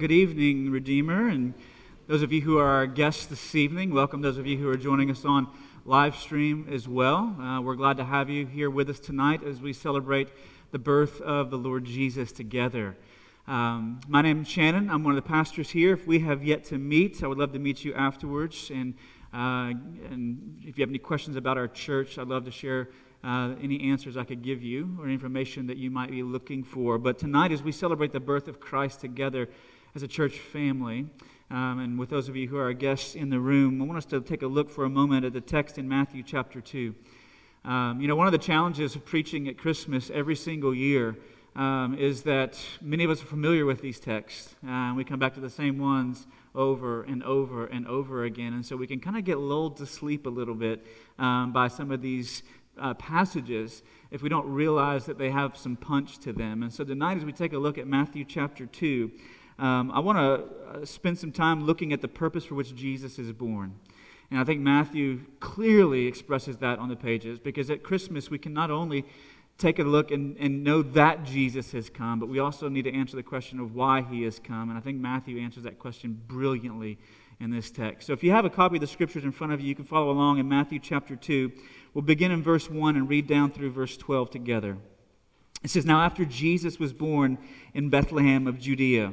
good evening, Redeemer, and those of you who are our guests this evening. Welcome, those of you who are joining us on live stream as well. Uh, we're glad to have you here with us tonight as we celebrate the birth of the Lord Jesus together. Um, my name is Shannon. I'm one of the pastors here. If we have yet to meet, I would love to meet you afterwards. And, uh, and if you have any questions about our church, I'd love to share uh, any answers I could give you or information that you might be looking for. But tonight, as we celebrate the birth of Christ together as a church family, um, and with those of you who are our guests in the room, I want us to take a look for a moment at the text in Matthew chapter 2. Um, you know, one of the challenges of preaching at Christmas every single year um, is that many of us are familiar with these texts. Uh, we come back to the same ones over and over and over again. And so we can kind of get lulled to sleep a little bit um, by some of these uh, passages if we don't realize that they have some punch to them. And so tonight, as we take a look at Matthew chapter 2, um, I want to uh, spend some time looking at the purpose for which Jesus is born. And I think Matthew clearly expresses that on the pages because at Christmas we can not only take a look and, and know that Jesus has come, but we also need to answer the question of why he has come. And I think Matthew answers that question brilliantly in this text. So if you have a copy of the scriptures in front of you, you can follow along in Matthew chapter 2. We'll begin in verse 1 and read down through verse 12 together. It says, Now after Jesus was born in Bethlehem of Judea,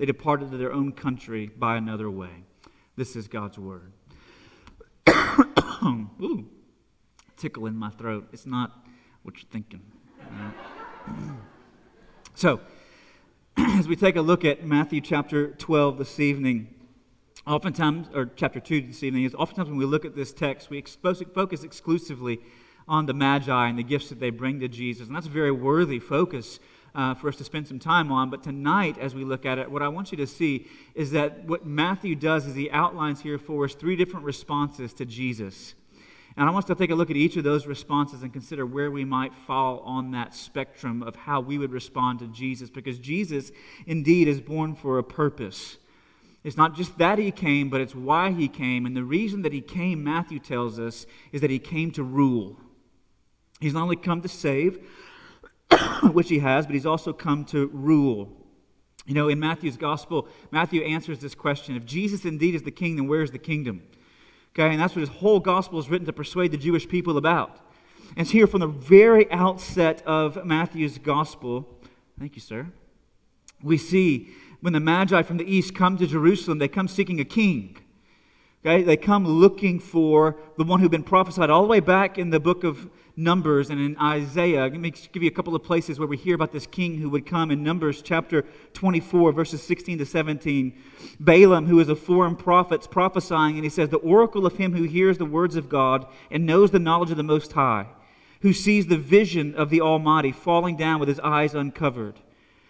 they departed to their own country by another way. This is God's word. Ooh, tickle in my throat. It's not what you're thinking. so, as we take a look at Matthew chapter 12 this evening, oftentimes, or chapter 2 this evening, is oftentimes when we look at this text, we focus exclusively on the Magi and the gifts that they bring to Jesus. And that's a very worthy focus uh, for us to spend some time on. But tonight, as we look at it, what I want you to see is that what Matthew does is he outlines here for us three different responses to Jesus. And I want us to take a look at each of those responses and consider where we might fall on that spectrum of how we would respond to Jesus. Because Jesus, indeed, is born for a purpose. It's not just that he came, but it's why he came. And the reason that he came, Matthew tells us, is that he came to rule. He's not only come to save, which he has, but he's also come to rule. You know, in Matthew's gospel, Matthew answers this question if Jesus indeed is the king, then where is the kingdom? Okay, and that's what his whole gospel is written to persuade the Jewish people about. And it's here from the very outset of Matthew's gospel. Thank you, sir. We see when the Magi from the east come to Jerusalem, they come seeking a king. Okay? They come looking for the one who'd been prophesied all the way back in the book of Numbers and in Isaiah. Let me give you a couple of places where we hear about this king who would come in Numbers chapter 24, verses 16 to 17. Balaam, who is a foreign prophet, prophesying, and he says, The oracle of him who hears the words of God and knows the knowledge of the Most High, who sees the vision of the Almighty falling down with his eyes uncovered.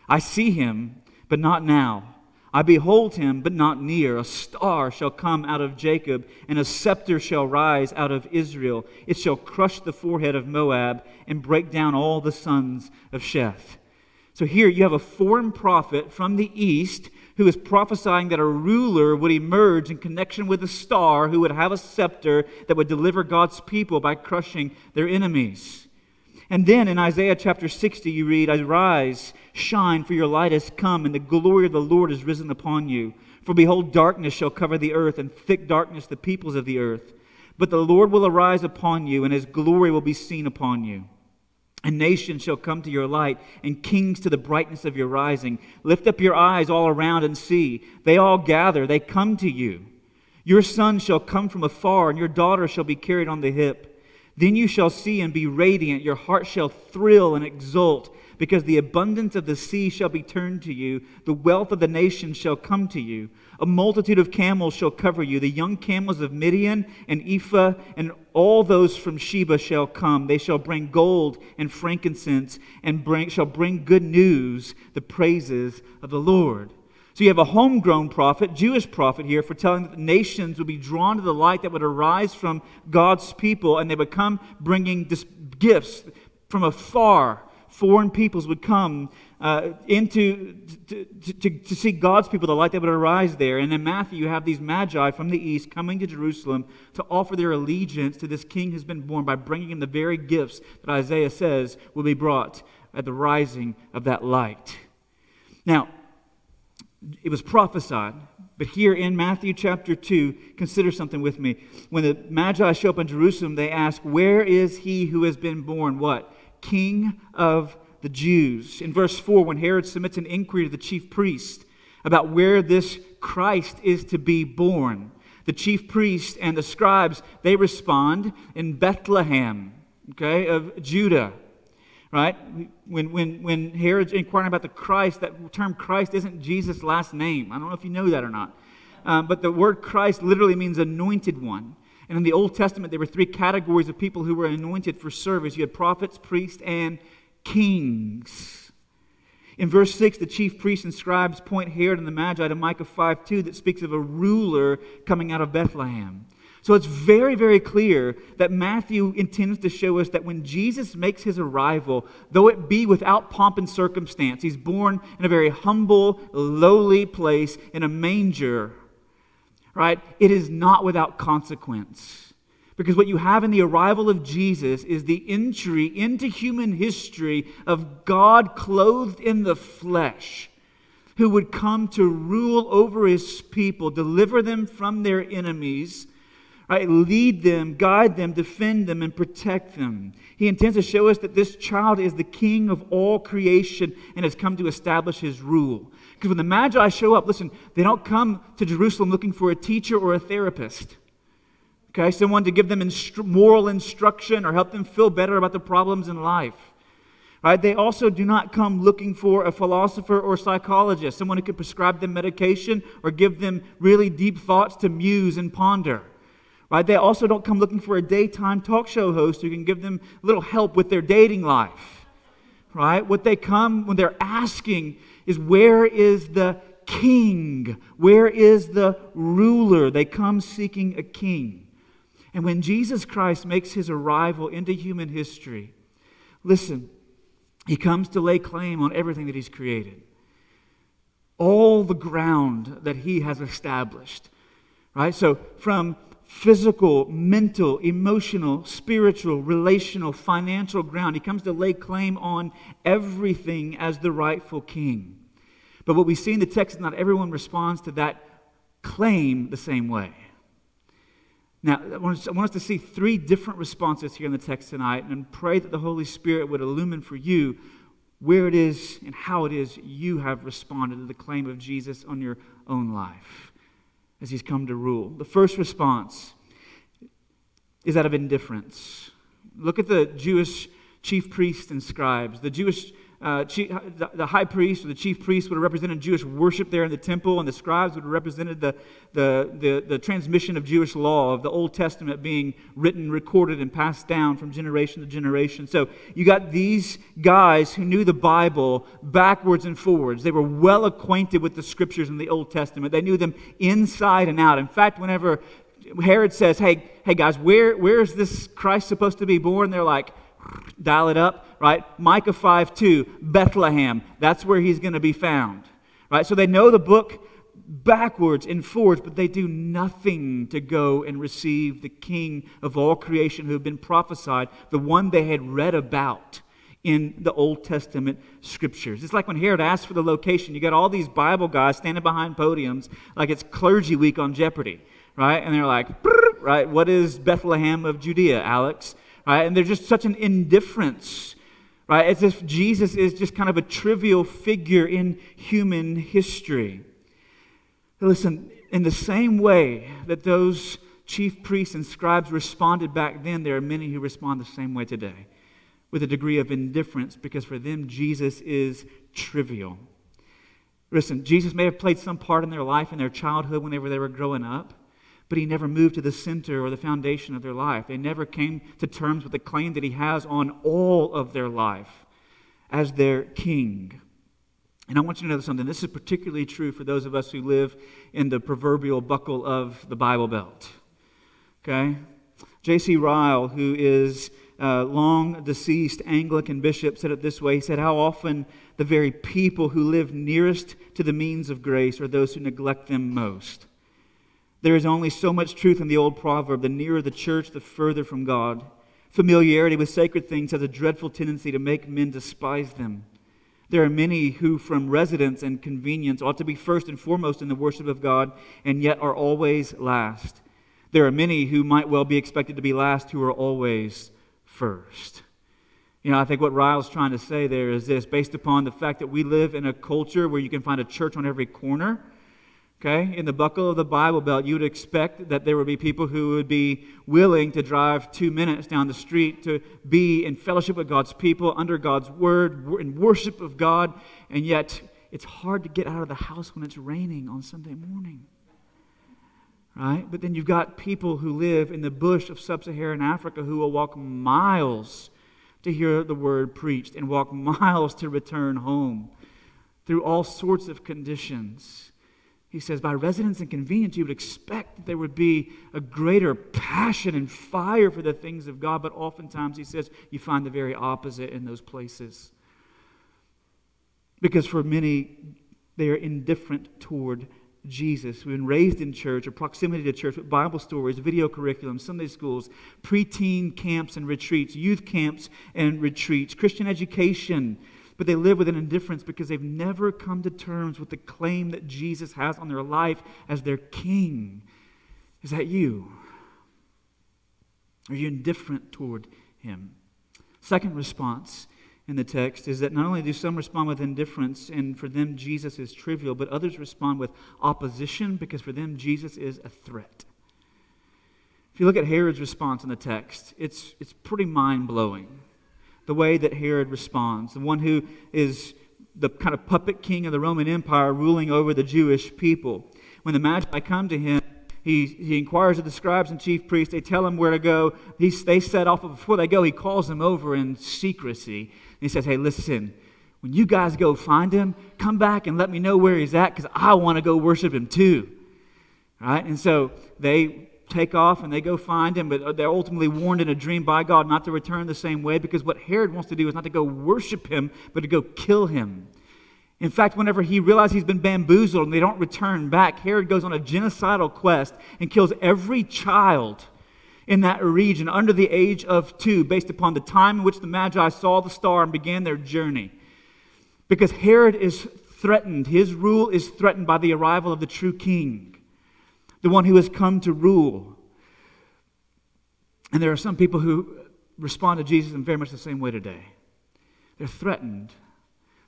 I see him but not now. I behold him, but not near. A star shall come out of Jacob, and a scepter shall rise out of Israel. It shall crush the forehead of Moab and break down all the sons of Sheth. So here you have a foreign prophet from the east who is prophesying that a ruler would emerge in connection with a star who would have a scepter that would deliver God's people by crushing their enemies. And then in Isaiah chapter 60, you read, Arise, shine, for your light has come, and the glory of the Lord is risen upon you. For behold, darkness shall cover the earth, and thick darkness the peoples of the earth. But the Lord will arise upon you, and his glory will be seen upon you. And nations shall come to your light, and kings to the brightness of your rising. Lift up your eyes all around and see. They all gather, they come to you. Your son shall come from afar, and your daughter shall be carried on the hip. Then you shall see and be radiant. Your heart shall thrill and exult, because the abundance of the sea shall be turned to you. The wealth of the nations shall come to you. A multitude of camels shall cover you. The young camels of Midian and Ephah and all those from Sheba shall come. They shall bring gold and frankincense and bring, shall bring good news, the praises of the Lord. So you have a homegrown prophet, Jewish prophet here, for telling that the nations would be drawn to the light that would arise from God's people, and they would come bringing gifts from afar. Foreign peoples would come uh, into to, to, to, see God's people, the light that would arise there. And in Matthew, you have these magi from the east coming to Jerusalem to offer their allegiance to this king who's been born by bringing him the very gifts that Isaiah says will be brought at the rising of that light. Now, it was prophesied, but here in Matthew chapter 2, consider something with me. When the Magi show up in Jerusalem, they ask, Where is he who has been born? What? King of the Jews. In verse 4, when Herod submits an inquiry to the chief priest about where this Christ is to be born, the chief priest and the scribes, they respond in Bethlehem, okay, of Judah. Right? When, when, when Herod's inquiring about the Christ, that term Christ isn't Jesus' last name. I don't know if you know that or not. Um, but the word Christ literally means anointed one. And in the Old Testament, there were three categories of people who were anointed for service you had prophets, priests, and kings. In verse 6, the chief priests and scribes point Herod and the Magi to Micah 5 2 that speaks of a ruler coming out of Bethlehem. So it's very, very clear that Matthew intends to show us that when Jesus makes his arrival, though it be without pomp and circumstance, he's born in a very humble, lowly place in a manger, right? It is not without consequence. Because what you have in the arrival of Jesus is the entry into human history of God clothed in the flesh, who would come to rule over his people, deliver them from their enemies, right? lead them, guide them, defend them, and protect them. He intends to show us that this child is the king of all creation and has come to establish his rule. Because when the Magi show up, listen, they don't come to Jerusalem looking for a teacher or a therapist. Okay, someone to give them instru- moral instruction or help them feel better about the problems in life. Right? They also do not come looking for a philosopher or psychologist, someone who could prescribe them medication or give them really deep thoughts to muse and ponder. Right? They also don't come looking for a daytime talk show host who can give them a little help with their dating life. Right? What they come when they're asking is where is the king? Where is the ruler? They come seeking a king. And when Jesus Christ makes his arrival into human history, listen, he comes to lay claim on everything that he's created. All the ground that he has established. Right? So, from physical, mental, emotional, spiritual, relational, financial ground, he comes to lay claim on everything as the rightful king. But what we see in the text is not everyone responds to that claim the same way. Now, I want, us, to see three different responses here in the text tonight and pray that the Holy Spirit would illumine for you where it is and how it is you have responded to the claim of Jesus on your own life as he's come to rule. The first response is that of indifference. Look at the Jewish chief priests and scribes. The Jewish uh, the, high priest or the chief priest would have represented Jewish worship there in the temple, and the scribes would have represented the, the, the, the, transmission of Jewish law, of the Old Testament being written, recorded, and passed down from generation to generation. So you got these guys who knew the Bible backwards and forwards. They were well acquainted with the scriptures in the Old Testament, they knew them inside and out. In fact, whenever Herod says, Hey, hey guys, where, where is this Christ supposed to be born? They're like, dial it up, right? Micah 5 2, Bethlehem. That's where he's going to be found, right? So they know the book backwards and forwards, but they do nothing to go and receive the King of all creation who had been prophesied, the one they had read about in the Old Testament scriptures. It's like when Herod asked for the location, you got all these Bible guys standing behind podiums like it's clergy week on Jeopardy, right? And they're like, right, what is Bethlehem of Judea, Alex? Right? And there's just such an indifference, right? As if Jesus is just kind of a trivial figure in human history. Listen, in the same way that those chief priests and scribes responded back then, there are many who respond the same way today with a degree of indifference because for them, Jesus is trivial. Listen, Jesus may have played some part in their life in their childhood whenever they were growing up, but he never moved to the center or the foundation of their life. They never came to terms with the claim that he has on all of their life as their king. And I want you to know something. This is particularly true for those of us who live in the proverbial buckle of the Bible Belt. Okay? J.C. Ryle, who is uh, a long deceased Anglican bishop, said it this way He said, How often the very people who live nearest to the means of grace are those who neglect them most. There is only so much truth in the old proverb the nearer the church, the further from God. Familiarity with sacred things has a dreadful tendency to make men despise them. There are many who, from residence and convenience, ought to be first and foremost in the worship of God, and yet are always last. There are many who might well be expected to be last who are always first. You know, I think what Ryle's trying to say there is this based upon the fact that we live in a culture where you can find a church on every corner Okay? In the buckle of the Bible Belt, you would expect that there would be people who would be willing to drive two minutes down the street to be in fellowship with God's people, under God's word, in worship of God, and yet it's hard to get out of the house when it's raining on Sunday morning. Right? But then you've got people who live in the bush of sub Saharan Africa who will walk miles to hear the word preached and walk miles to return home through all sorts of conditions. He says, by residence and convenience, you would expect that there would be a greater passion and fire for the things of God, but oftentimes, he says, you find the very opposite in those places. Because for many, they are indifferent toward Jesus. We've been raised in church or proximity to church with Bible stories, video curriculum, Sunday schools, preteen camps and retreats, youth camps and retreats, Christian education but they live with an indifference because they've never come to terms with the claim that Jesus has on their life as their king. Is that you? Are you indifferent toward him? Second response in the text is that not only do some respond with indifference, and for them Jesus is trivial, but others respond with opposition because for them Jesus is a threat. If you look at Herod's response in the text, it's, it's pretty mind blowing the way that Herod responds, the one who is the kind of puppet king of the Roman Empire ruling over the Jewish people. When the Magi come to him, he, he inquires of the scribes and chief priests. They tell him where to go. He, they set off, before they go, he calls them over in secrecy. he says, Hey, listen, when you guys go find him, come back and let me know where he's at because I want to go worship him too. Right? And so they take off and they go find him, but they're ultimately warned in a dream by God not to return the same way because what Herod wants to do is not to go worship him, but to go kill him. In fact, whenever he realizes he's been bamboozled and they don't return back, Herod goes on a genocidal quest and kills every child in that region under the age of two, based upon the time in which the Magi saw the star and began their journey. Because Herod is threatened, his rule is threatened by the arrival of the true king the one who has come to rule. And there are some people who respond to Jesus in very much the same way today. They're threatened.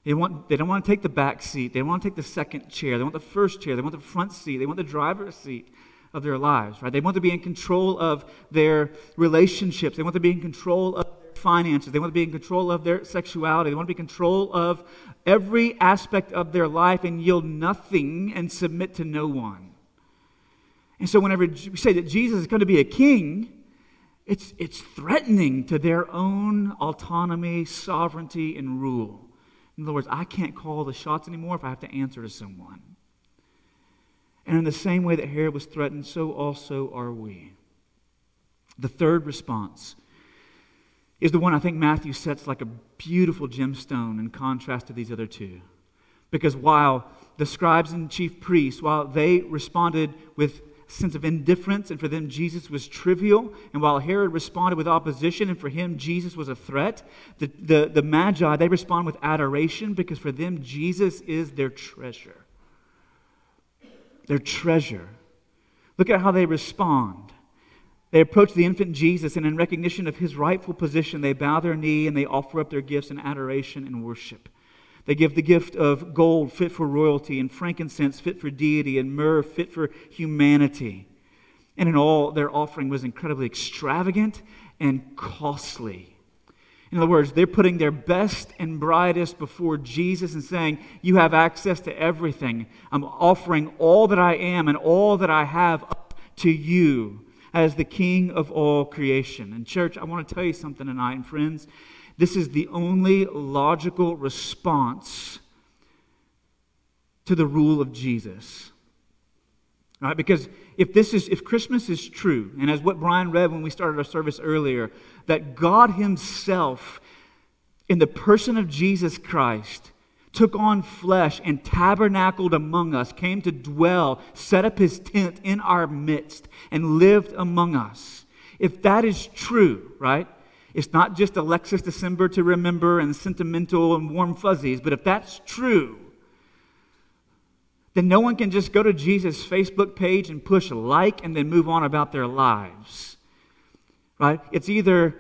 They, want, they don't want to take the back seat. They don't want to take the second chair. They want the first chair. They want the front seat. They want the driver's seat of their lives, right? They want to be in control of their relationships. They want to be in control of their finances. They want to be in control of their sexuality. They want to be in control of every aspect of their life and yield nothing and submit to no one. And so, whenever we say that Jesus is going to be a king, it's, it's threatening to their own autonomy, sovereignty, and rule. In other words, I can't call the shots anymore if I have to answer to someone. And in the same way that Herod was threatened, so also are we. The third response is the one I think Matthew sets like a beautiful gemstone in contrast to these other two. Because while the scribes and chief priests, while they responded with sense of indifference, and for them, Jesus was trivial. And while Herod responded with opposition, and for him, Jesus was a threat, the, the, the Magi, they respond with adoration because for them, Jesus is their treasure. Their treasure. Look at how they respond. They approach the infant Jesus, and in recognition of his rightful position, they bow their knee and they offer up their gifts in adoration and worship. They give the gift of gold fit for royalty, and frankincense fit for deity, and myrrh fit for humanity. And in all, their offering was incredibly extravagant and costly. In other words, they're putting their best and brightest before Jesus and saying, You have access to everything. I'm offering all that I am and all that I have up to you as the King of all creation. And, church, I want to tell you something tonight, and friends. This is the only logical response to the rule of Jesus. Right? Because if this is if Christmas is true, and as what Brian read when we started our service earlier, that God Himself, in the person of Jesus Christ, took on flesh and tabernacled among us, came to dwell, set up his tent in our midst, and lived among us. If that is true, right? It's not just a Lexus December to remember and sentimental and warm fuzzies, but if that's true, then no one can just go to Jesus' Facebook page and push like and then move on about their lives. Right? It's either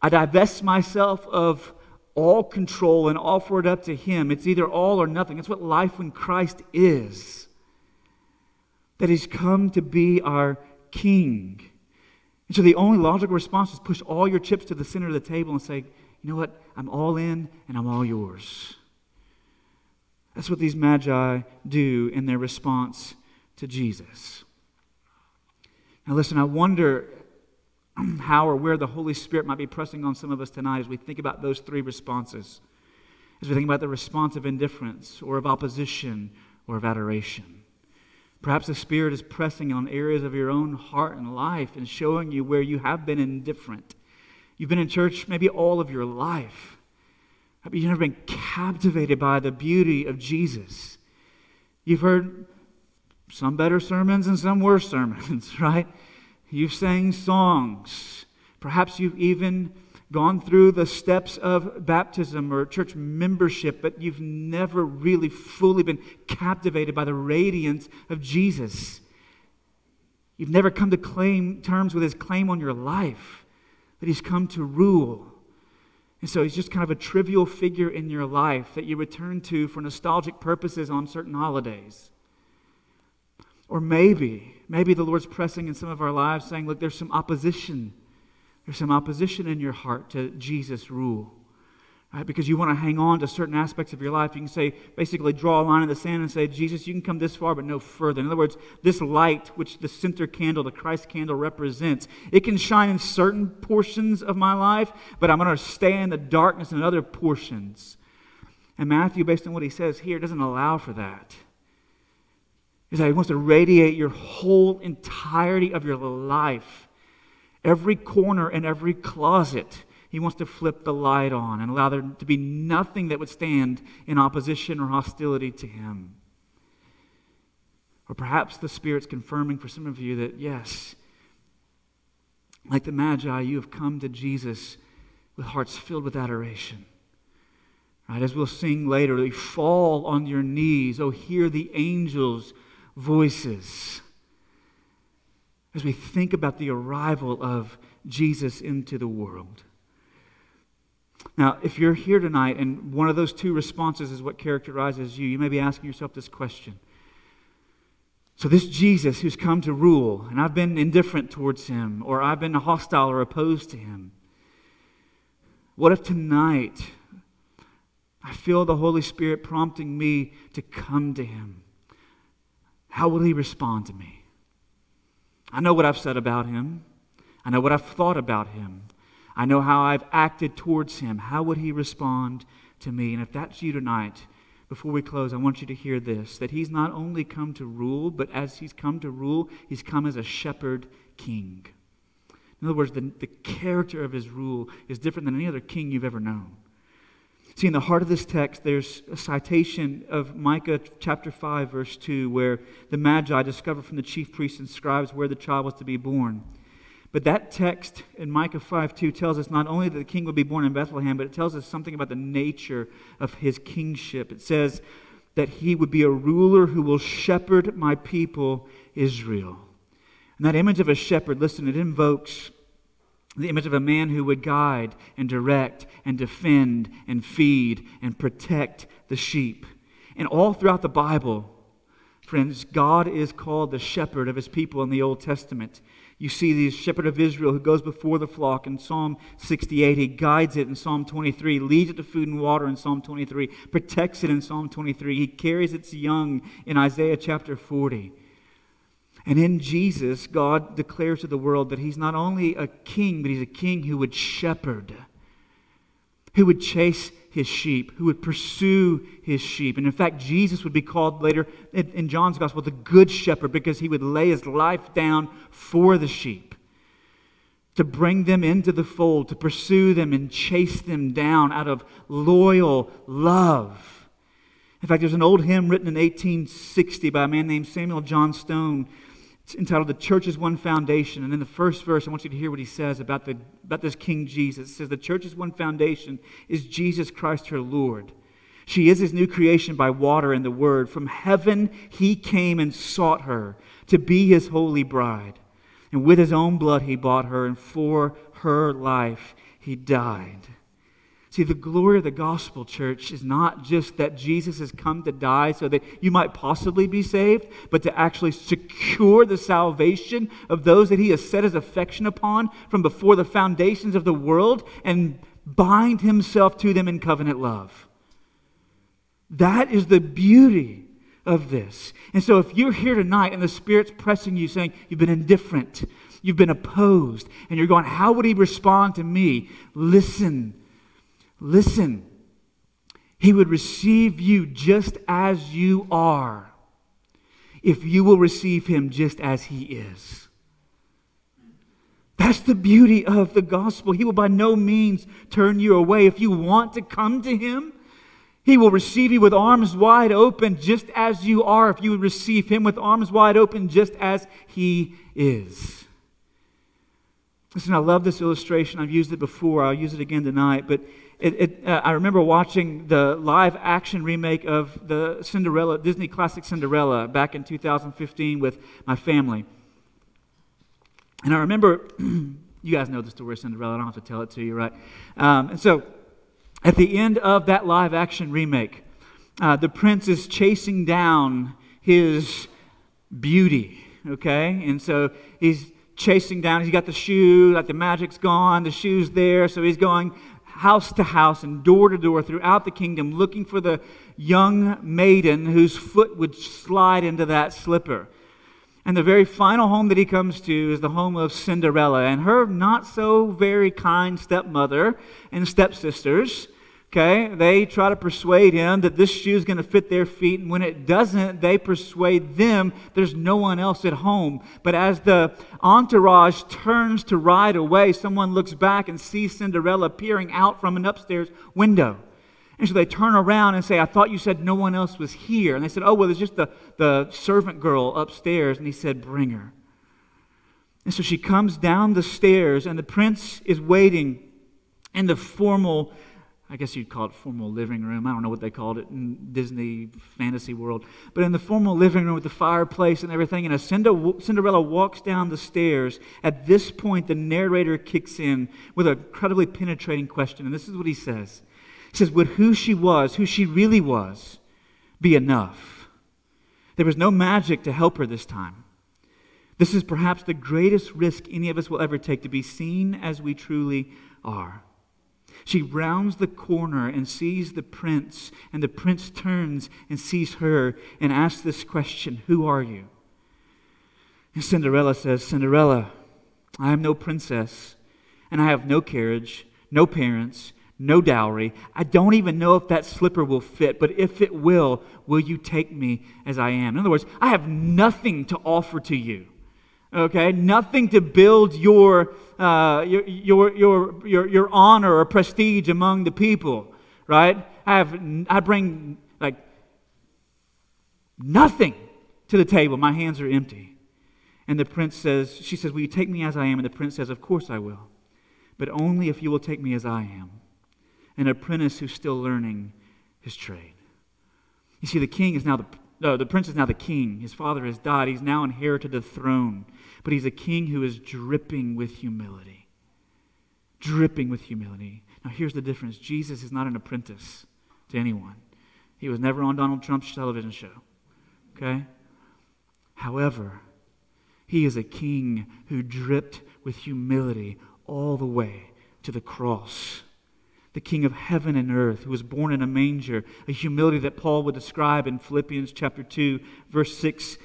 I divest myself of all control and offer it up to Him. It's either all or nothing. It's what life in Christ is. That He's come to be our King. And so the only logical response is push all your chips to the center of the table and say, you know what? I'm all in and I'm all yours. That's what these magi do in their response to Jesus. Now, listen, I wonder how or where the Holy Spirit might be pressing on some of us tonight as we think about those three responses. As we think about the response of indifference or of opposition or of adoration. Perhaps the Spirit is pressing on areas of your own heart and life and showing you where you have been indifferent. You've been in church maybe all of your life. Maybe you've never been captivated by the beauty of Jesus. You've heard some better sermons and some worse sermons, right? You've sang songs. Perhaps you've even gone through the steps of baptism or church membership, but you've never really fully been captivated by the radiance of Jesus. You've never come to claim terms with his claim on your life that he's come to rule. And so he's just kind of a trivial figure in your life that you return to for nostalgic purposes on certain holidays. Or maybe, maybe the Lord's pressing in some of our lives saying, look, there's some opposition there's some opposition in your heart to Jesus' rule. Right? Because you want to hang on to certain aspects of your life. You can say, basically, draw a line in the sand and say, Jesus, you can come this far, but no further. In other words, this light, which the center candle, the Christ candle, represents, it can shine in certain portions of my life, but I'm going to stay in the darkness in other portions. And Matthew, based on what he says here, doesn't allow for that. He wants to radiate your whole entirety of your life every corner and every closet, he wants to flip the light on and allow there to be nothing that would stand in opposition or hostility to him. Or perhaps the Spirit's confirming for some of you that, yes, like the Magi, you have come to Jesus with hearts filled with adoration. Right, as we'll sing later, you fall on your knees. Oh, hear the angels' voices as we think about the arrival of Jesus into the world. Now, if you're here tonight and one of those two responses is what characterizes you, you may be asking yourself this question. So, this Jesus who's come to rule, and I've been indifferent towards him, or I've been hostile or opposed to him, what if tonight I feel the Holy Spirit prompting me to come to him? How will he respond to me? I know what I've said about him. I know what I've thought about him. I know how I've acted towards him. How would he respond to me? And if that's you tonight, before we close, I want you to hear this that he's not only come to rule, but as he's come to rule, he's come as a shepherd king. In other words, the, the character of his rule is different than any other king you've ever known. See, in the heart of this text, there's a citation of Micah chapter 5, verse 2, where the Magi discover from the chief priests and scribes where the child was to be born. But that text in Micah 5 2 tells us not only that the king would be born in Bethlehem, but it tells us something about the nature of his kingship. It says that he would be a ruler who will shepherd my people, Israel. And that image of a shepherd, listen, it invokes the image of a man who would guide and direct and defend and feed and protect the sheep. And all throughout the Bible, friends, God is called the shepherd of his people in the Old Testament. You see the shepherd of Israel who goes before the flock in Psalm 68. He guides it in Psalm 23, leads it to food and water in Psalm 23, protects it in Psalm 23. He carries its young in Isaiah chapter 40. And in Jesus, God declares to the world that He's not only a king, but He's a king who would shepherd, who would chase his sheep, who would pursue his sheep. And in fact, Jesus would be called later in John's gospel the good shepherd because he would lay his life down for the sheep, to bring them into the fold, to pursue them and chase them down out of loyal love. In fact, there's an old hymn written in 1860 by a man named Samuel John Stone it's entitled The Church's One Foundation. And in the first verse, I want you to hear what he says about, the, about this King Jesus. It says, The church is one foundation is Jesus Christ her Lord. She is his new creation by water and the word. From heaven he came and sought her to be his holy bride. And with his own blood he bought her, and for her life he died. See, the glory of the gospel, church, is not just that Jesus has come to die so that you might possibly be saved, but to actually secure the salvation of those that he has set his affection upon from before the foundations of the world and bind himself to them in covenant love. That is the beauty of this. And so, if you're here tonight and the Spirit's pressing you, saying you've been indifferent, you've been opposed, and you're going, How would he respond to me? Listen Listen, he would receive you just as you are if you will receive him just as he is. That's the beauty of the gospel. He will by no means turn you away. If you want to come to him, he will receive you with arms wide open just as you are, if you would receive him with arms wide open just as he is. Listen, I love this illustration. I've used it before, I'll use it again tonight, but it, it, uh, I remember watching the live action remake of the Cinderella, Disney classic Cinderella, back in 2015 with my family. And I remember, you guys know the story of Cinderella, I don't have to tell it to you, right? Um, and so, at the end of that live action remake, uh, the prince is chasing down his beauty, okay? And so he's chasing down, he's got the shoe, like the magic's gone, the shoe's there, so he's going house to house and door to door throughout the kingdom looking for the young maiden whose foot would slide into that slipper. And the very final home that he comes to is the home of Cinderella and her not so very kind stepmother and stepsisters Okay? They try to persuade him that this shoe is going to fit their feet, and when it doesn't, they persuade them there's no one else at home. But as the entourage turns to ride away, someone looks back and sees Cinderella peering out from an upstairs window. And so they turn around and say, I thought you said no one else was here. And they said, Oh, well, there's just the, the servant girl upstairs. And he said, Bring her. And so she comes down the stairs, and the prince is waiting in the formal I guess you'd call it formal living room. I don't know what they called it in Disney fantasy world. But in the formal living room with the fireplace and everything, and as Cinderella walks down the stairs, at this point the narrator kicks in with an incredibly penetrating question. And this is what he says He says, Would who she was, who she really was, be enough? There was no magic to help her this time. This is perhaps the greatest risk any of us will ever take to be seen as we truly are. She rounds the corner and sees the prince, and the prince turns and sees her and asks this question Who are you? And Cinderella says, Cinderella, I am no princess, and I have no carriage, no parents, no dowry. I don't even know if that slipper will fit, but if it will, will you take me as I am? In other words, I have nothing to offer to you. Okay? Nothing to build your, uh, your, your, your, your, your honor or prestige among the people, right? I, have, I bring like nothing to the table. My hands are empty. And the prince says, She says, Will you take me as I am? And the prince says, Of course I will, but only if you will take me as I am. An apprentice who's still learning his trade. You see, the king is now the, no, the prince is now the king. His father has died. He's now inherited the throne. But he's a king who is dripping with humility. Dripping with humility. Now, here's the difference Jesus is not an apprentice to anyone, he was never on Donald Trump's television show. Okay? However, he is a king who dripped with humility all the way to the cross. The king of heaven and earth, who was born in a manger, a humility that Paul would describe in Philippians chapter 2, verse 6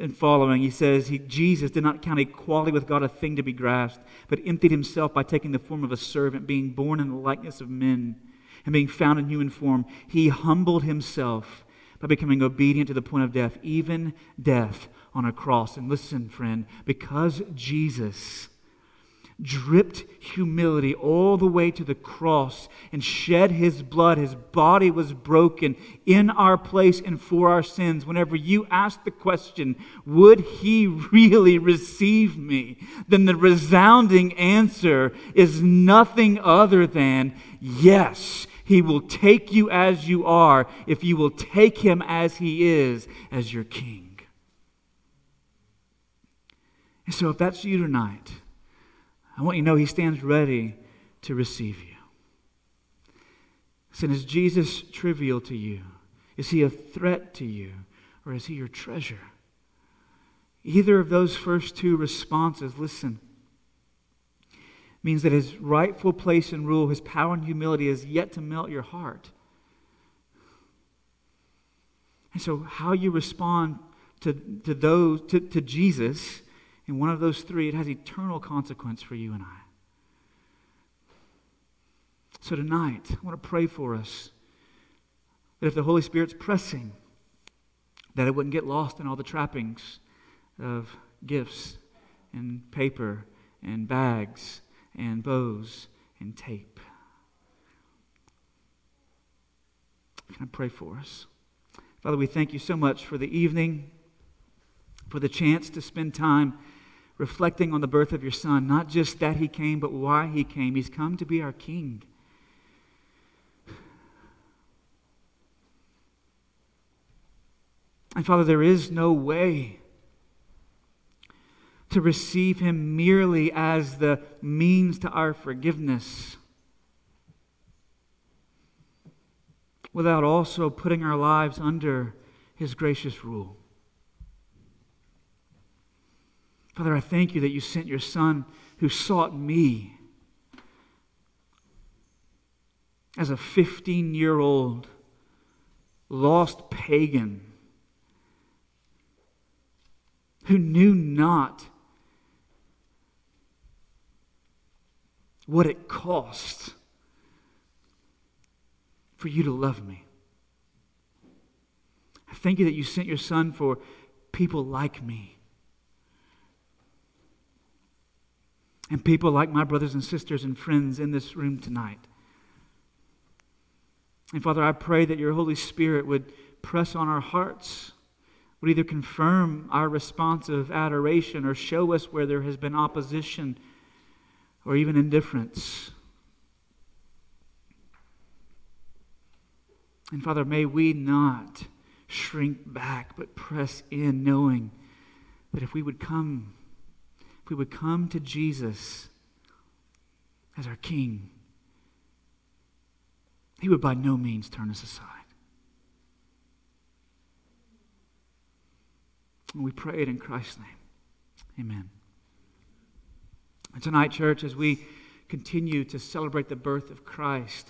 and following. He says, he, Jesus did not count equality with God a thing to be grasped, but emptied himself by taking the form of a servant, being born in the likeness of men, and being found in human form. He humbled himself by becoming obedient to the point of death, even death on a cross. And listen, friend, because Jesus dripped humility all the way to the cross and shed his blood. His body was broken in our place and for our sins. Whenever you ask the question, would he really receive me? Then the resounding answer is nothing other than yes. He will take you as you are if you will take him as he is, as your king. And so, if that's you tonight, I want you to know He stands ready to receive you. Listen, is Jesus trivial to you? Is He a threat to you? Or is He your treasure? Either of those first two responses, listen, means that His rightful place and rule, His power and humility is yet to melt your heart. And so, how you respond to, to those to, to Jesus in one of those three, it has eternal consequence for you and I. So tonight, I want to pray for us that if the Holy Spirit's pressing, that it wouldn't get lost in all the trappings of gifts and paper and bags and bows and tape. Can I pray for us? Father, we thank you so much for the evening, for the chance to spend time reflecting on the birth of your son, not just that he came, but why he came. He's come to be our king. And Father, there is no way to receive him merely as the means to our forgiveness without also putting our lives under his gracious rule. Father, I thank you that you sent your Son who sought me as a 15 year old lost pagan who knew not what it cost for you to love me. I thank you that you sent your son for people like me. And people like my brothers and sisters and friends in this room tonight. And Father, I pray that your Holy Spirit would press on our hearts, would either confirm our response of adoration or show us where there has been opposition or even indifference. And Father, may we not shrink back, but press in, knowing that if we would come if we would come to Jesus as our King, He would by no means turn us aside. And we pray it in Christ's name. Amen. And tonight, church, as we continue to celebrate the birth of Christ,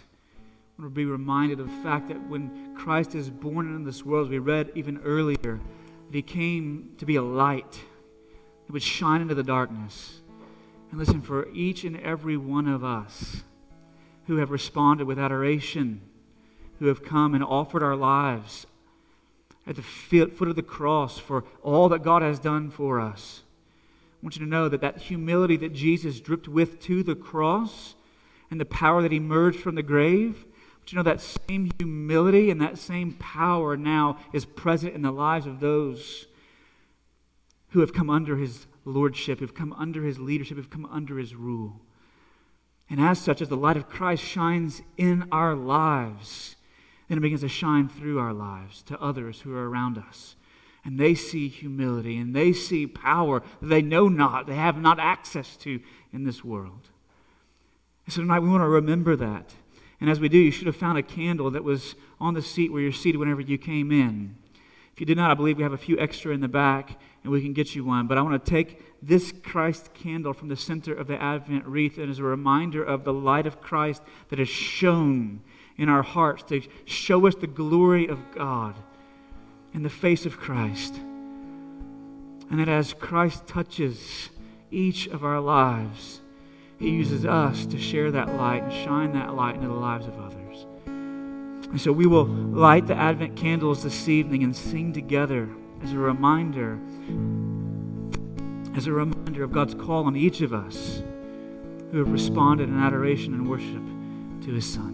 I want to be reminded of the fact that when Christ is born in this world, we read even earlier, that he came to be a light would shine into the darkness. And listen, for each and every one of us who have responded with adoration, who have come and offered our lives at the foot of the cross for all that God has done for us, I want you to know that that humility that Jesus dripped with to the cross and the power that emerged from the grave, but you know that same humility and that same power now is present in the lives of those who have come under his lordship, who've come under his leadership, who've come under his rule. And as such, as the light of Christ shines in our lives, then it begins to shine through our lives to others who are around us. And they see humility and they see power that they know not, they have not access to in this world. so tonight we want to remember that. And as we do, you should have found a candle that was on the seat where you're seated whenever you came in. If you did not, I believe we have a few extra in the back and we can get you one. But I want to take this Christ candle from the center of the Advent wreath and as a reminder of the light of Christ that is shone in our hearts to show us the glory of God in the face of Christ. And that as Christ touches each of our lives, he uses us to share that light and shine that light into the lives of others. And so we will light the Advent candles this evening and sing together as a reminder, as a reminder of God's call on each of us who have responded in adoration and worship to his Son.